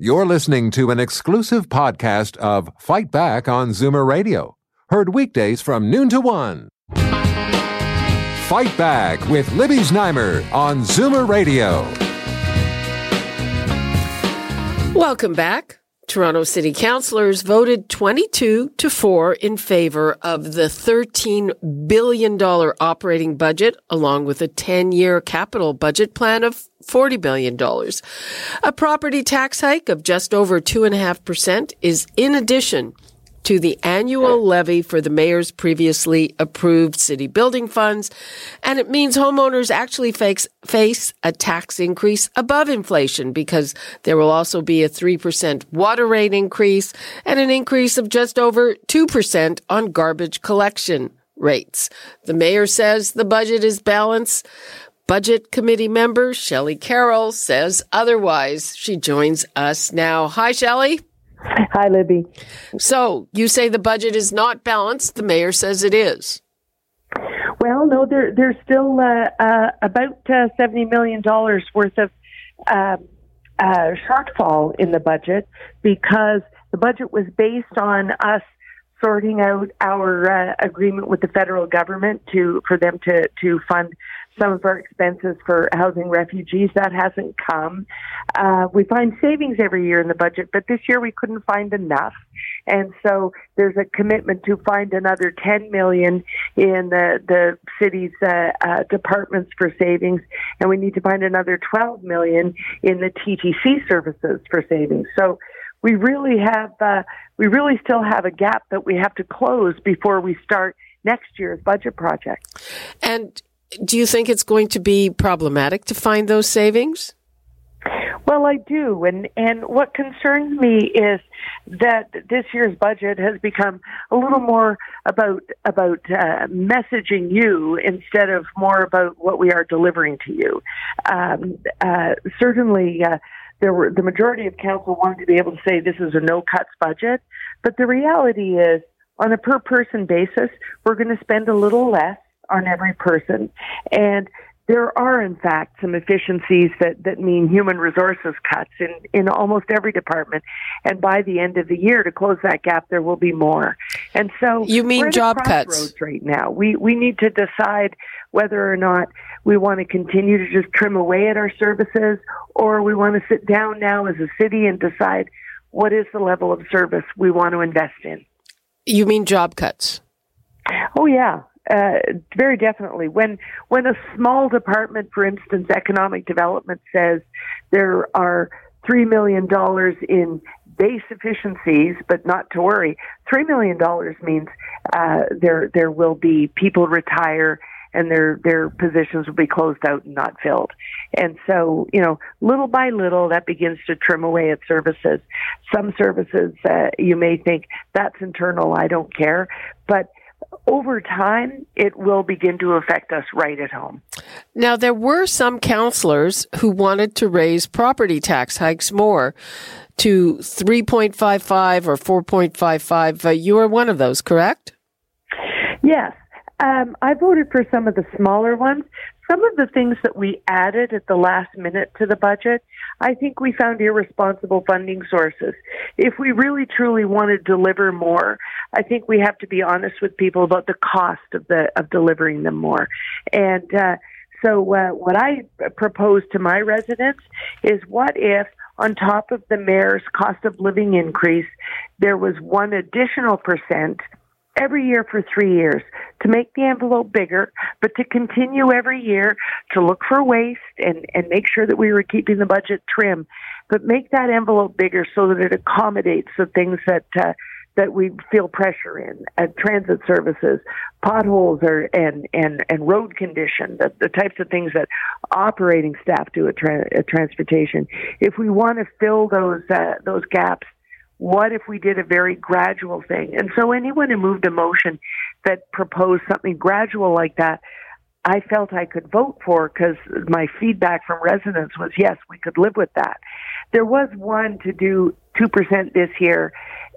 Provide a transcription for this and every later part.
You're listening to an exclusive podcast of Fight Back on Zoomer Radio, heard weekdays from noon to one. Fight Back with Libby Znaimer on Zoomer Radio. Welcome back. Toronto City Councillors voted 22 to 4 in favor of the $13 billion operating budget, along with a 10 year capital budget plan of $40 billion. A property tax hike of just over 2.5% is in addition to the annual levy for the mayor's previously approved city building funds. And it means homeowners actually face, face a tax increase above inflation because there will also be a 3% water rate increase and an increase of just over 2% on garbage collection rates. The mayor says the budget is balanced. Budget committee member Shelley Carroll says otherwise. She joins us now. Hi, Shelley. Hi, Libby. So you say the budget is not balanced. The mayor says it is. Well, no, there, there's still uh, uh, about uh, seventy million dollars worth of um, uh, shortfall in the budget because the budget was based on us sorting out our uh, agreement with the federal government to for them to to fund some of our expenses for housing refugees. That hasn't come. Uh, we find savings every year in the budget, but this year we couldn't find enough. And so there's a commitment to find another 10 million in the, the city's uh, uh, departments for savings, and we need to find another 12 million in the TTC services for savings. So we really have, uh, we really still have a gap that we have to close before we start next year's budget project. And do you think it's going to be problematic to find those savings? Well, I do, and and what concerns me is that this year's budget has become a little more about about uh, messaging you instead of more about what we are delivering to you. Um, uh, certainly, uh, there were the majority of council wanted to be able to say this is a no cuts budget, but the reality is, on a per person basis, we're going to spend a little less on every person. And there are, in fact, some efficiencies that, that mean human resources cuts in, in almost every department. And by the end of the year, to close that gap, there will be more. And so you mean job cuts right now. We we need to decide whether or not we want to continue to just trim away at our services, or we want to sit down now as a city and decide what is the level of service we want to invest in. You mean job cuts? Oh yeah, uh, very definitely. When when a small department, for instance, economic development says there are three million dollars in base efficiencies, but not to worry. Three million dollars means uh, there there will be people retire and their their positions will be closed out and not filled. And so, you know, little by little, that begins to trim away at services. Some services uh, you may think that's internal, I don't care, but over time, it will begin to affect us right at home. Now, there were some councillors who wanted to raise property tax hikes more to 3.55 or 4.55. Uh, you are one of those, correct? Yes. Um, I voted for some of the smaller ones. Some of the things that we added at the last minute to the budget, I think we found irresponsible funding sources. If we really truly want to deliver more, I think we have to be honest with people about the cost of the of delivering them more. And uh, so, uh, what I propose to my residents is, what if on top of the mayor's cost of living increase, there was one additional percent every year for three years to make the envelope bigger, but to continue every year to look for waste and, and make sure that we were keeping the budget trim, but make that envelope bigger so that it accommodates the things that, uh, that we feel pressure in at transit services, potholes or and and and road condition, the, the types of things that operating staff do at, tra- at transportation. If we want to fill those uh, those gaps, what if we did a very gradual thing? And so anyone who moved a motion that proposed something gradual like that, I felt I could vote for because my feedback from residents was yes, we could live with that. There was one to do 2% this year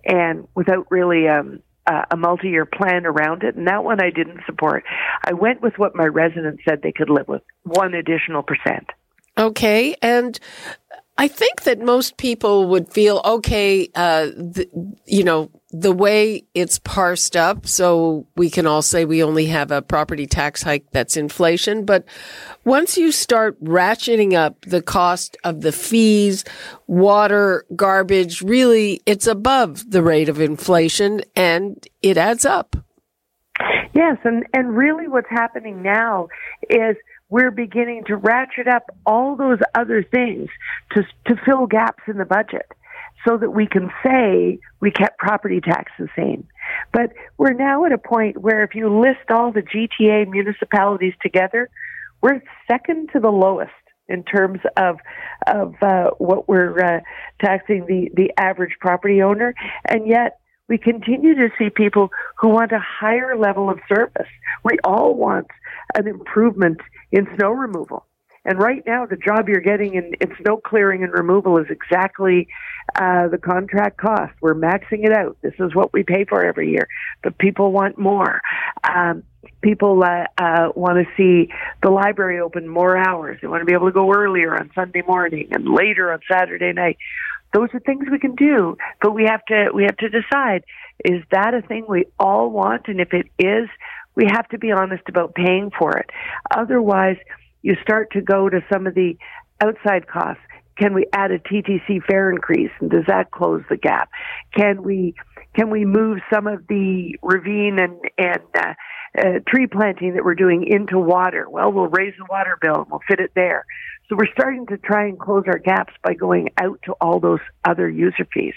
and without really um, uh, a multi-year plan around it, and that one I didn't support. I went with what my residents said they could live with, one additional percent. Okay, and I think that most people would feel okay, uh, the, you know, the way it's parsed up. So we can all say we only have a property tax hike that's inflation. But once you start ratcheting up the cost of the fees, water, garbage, really it's above the rate of inflation and it adds up. Yes. And, and really what's happening now is we're beginning to ratchet up all those other things to, to fill gaps in the budget so that we can say we kept property tax the same. But we're now at a point where if you list all the GTA municipalities together, we're second to the lowest in terms of of uh, what we're uh, taxing the the average property owner, and yet we continue to see people who want a higher level of service. We all want an improvement in snow removal. And right now, the job you're getting in, in snow clearing and removal is exactly uh, the contract cost. We're maxing it out. This is what we pay for every year, but people want more. Um, people uh, uh, want to see the library open more hours. They want to be able to go earlier on Sunday morning and later on Saturday night. Those are things we can do, but we have to we have to decide: is that a thing we all want? And if it is, we have to be honest about paying for it. Otherwise you start to go to some of the outside costs. Can we add a TTC fare increase, and does that close the gap? Can we can we move some of the ravine and and uh, uh, tree planting that we're doing into water? Well, we'll raise the water bill and we'll fit it there. So we're starting to try and close our gaps by going out to all those other user fees.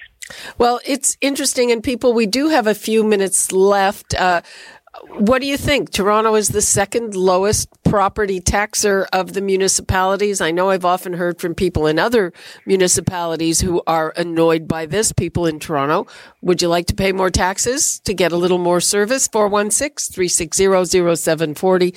Well, it's interesting, and people, we do have a few minutes left. Uh, what do you think? Toronto is the second lowest property taxer of the municipalities. I know I've often heard from people in other municipalities who are annoyed by this, people in Toronto. Would you like to pay more taxes to get a little more service? 416-360-0740.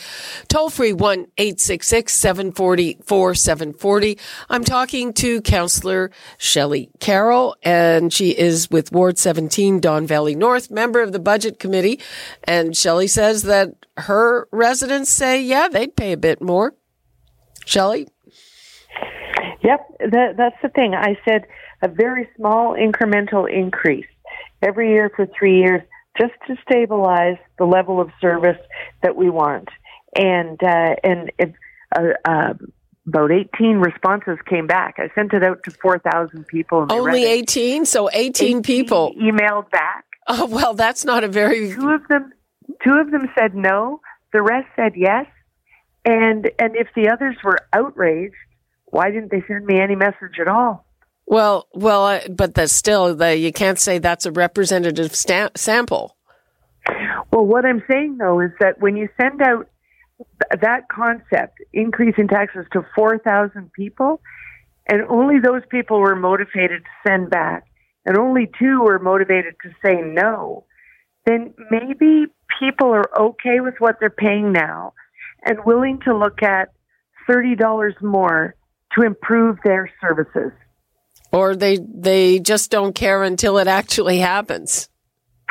Toll free 1-866-740-4740. I'm talking to Councillor Shelley Carroll and she is with Ward 17, Don Valley North, member of the Budget Committee. And Shelley says that her residents say, yeah, they'd pay a bit more. Shelley? Yep, that, that's the thing. I said a very small incremental increase every year for three years just to stabilize the level of service that we want. And, uh, and if, uh, uh, about 18 responses came back. I sent it out to 4,000 people. Only 18? So 18, 18 people emailed back. Oh, well, that's not a very. Two of them, two of them said no. The rest said yes. And and if the others were outraged, why didn't they send me any message at all? Well, well, but that's still the, you can't say that's a representative sta- sample. Well, what I'm saying though is that when you send out that concept, increasing taxes to 4,000 people, and only those people were motivated to send back, and only two were motivated to say no, then maybe people are okay with what they're paying now and willing to look at $30 more to improve their services. Or they they just don't care until it actually happens.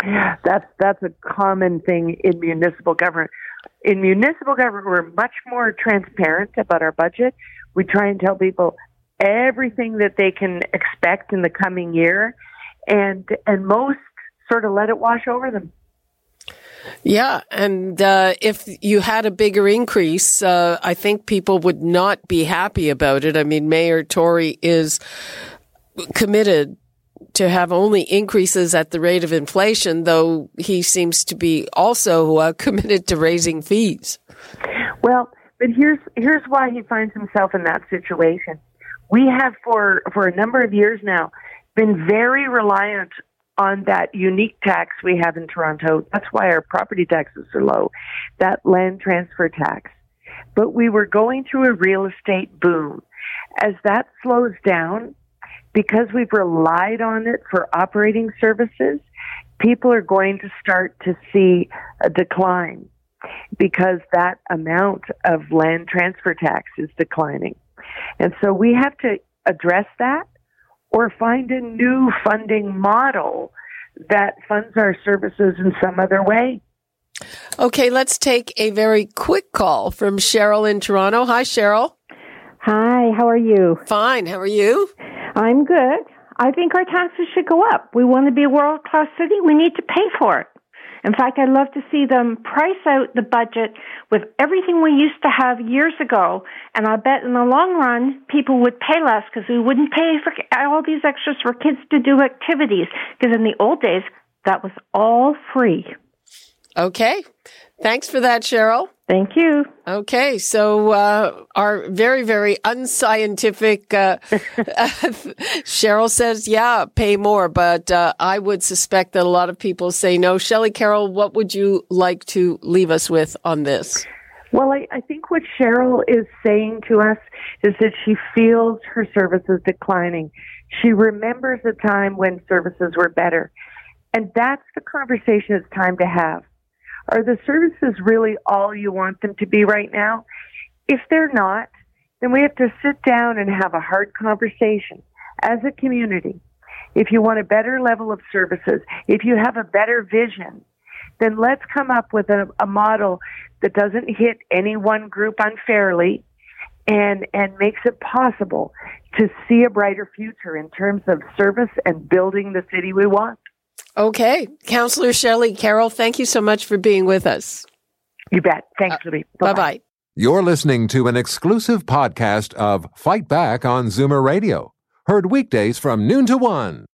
Yeah, that's that's a common thing in municipal government. In municipal government, we're much more transparent about our budget. We try and tell people everything that they can expect in the coming year, and and most sort of let it wash over them. Yeah, and uh, if you had a bigger increase, uh, I think people would not be happy about it. I mean, Mayor Tory is committed to have only increases at the rate of inflation, though he seems to be also uh, committed to raising fees. Well, but here's here's why he finds himself in that situation. We have for for a number of years now been very reliant on that unique tax we have in Toronto. That's why our property taxes are low, that land transfer tax. But we were going through a real estate boom. As that slows down, because we've relied on it for operating services, people are going to start to see a decline because that amount of land transfer tax is declining. And so we have to address that or find a new funding model that funds our services in some other way. Okay, let's take a very quick call from Cheryl in Toronto. Hi, Cheryl. Hi, how are you? Fine. How are you? I'm good. I think our taxes should go up. We want to be a world class city. We need to pay for it. In fact, I'd love to see them price out the budget with everything we used to have years ago. And I bet in the long run, people would pay less because we wouldn't pay for all these extras for kids to do activities. Because in the old days, that was all free. Okay. Thanks for that, Cheryl. Thank you. Okay, so uh, our very, very unscientific uh, Cheryl says, yeah, pay more, but uh, I would suspect that a lot of people say no. Shelley Carroll, what would you like to leave us with on this? Well, I, I think what Cheryl is saying to us is that she feels her services declining. She remembers a time when services were better. And that's the conversation it's time to have. Are the services really all you want them to be right now? If they're not, then we have to sit down and have a hard conversation as a community. If you want a better level of services, if you have a better vision, then let's come up with a, a model that doesn't hit any one group unfairly and, and makes it possible to see a brighter future in terms of service and building the city we want. Okay. Councillor Shelley Carroll, thank you so much for being with us. You bet. Thanks, Libby. Uh, bye bye. You're listening to an exclusive podcast of Fight Back on Zoomer Radio, heard weekdays from noon to one.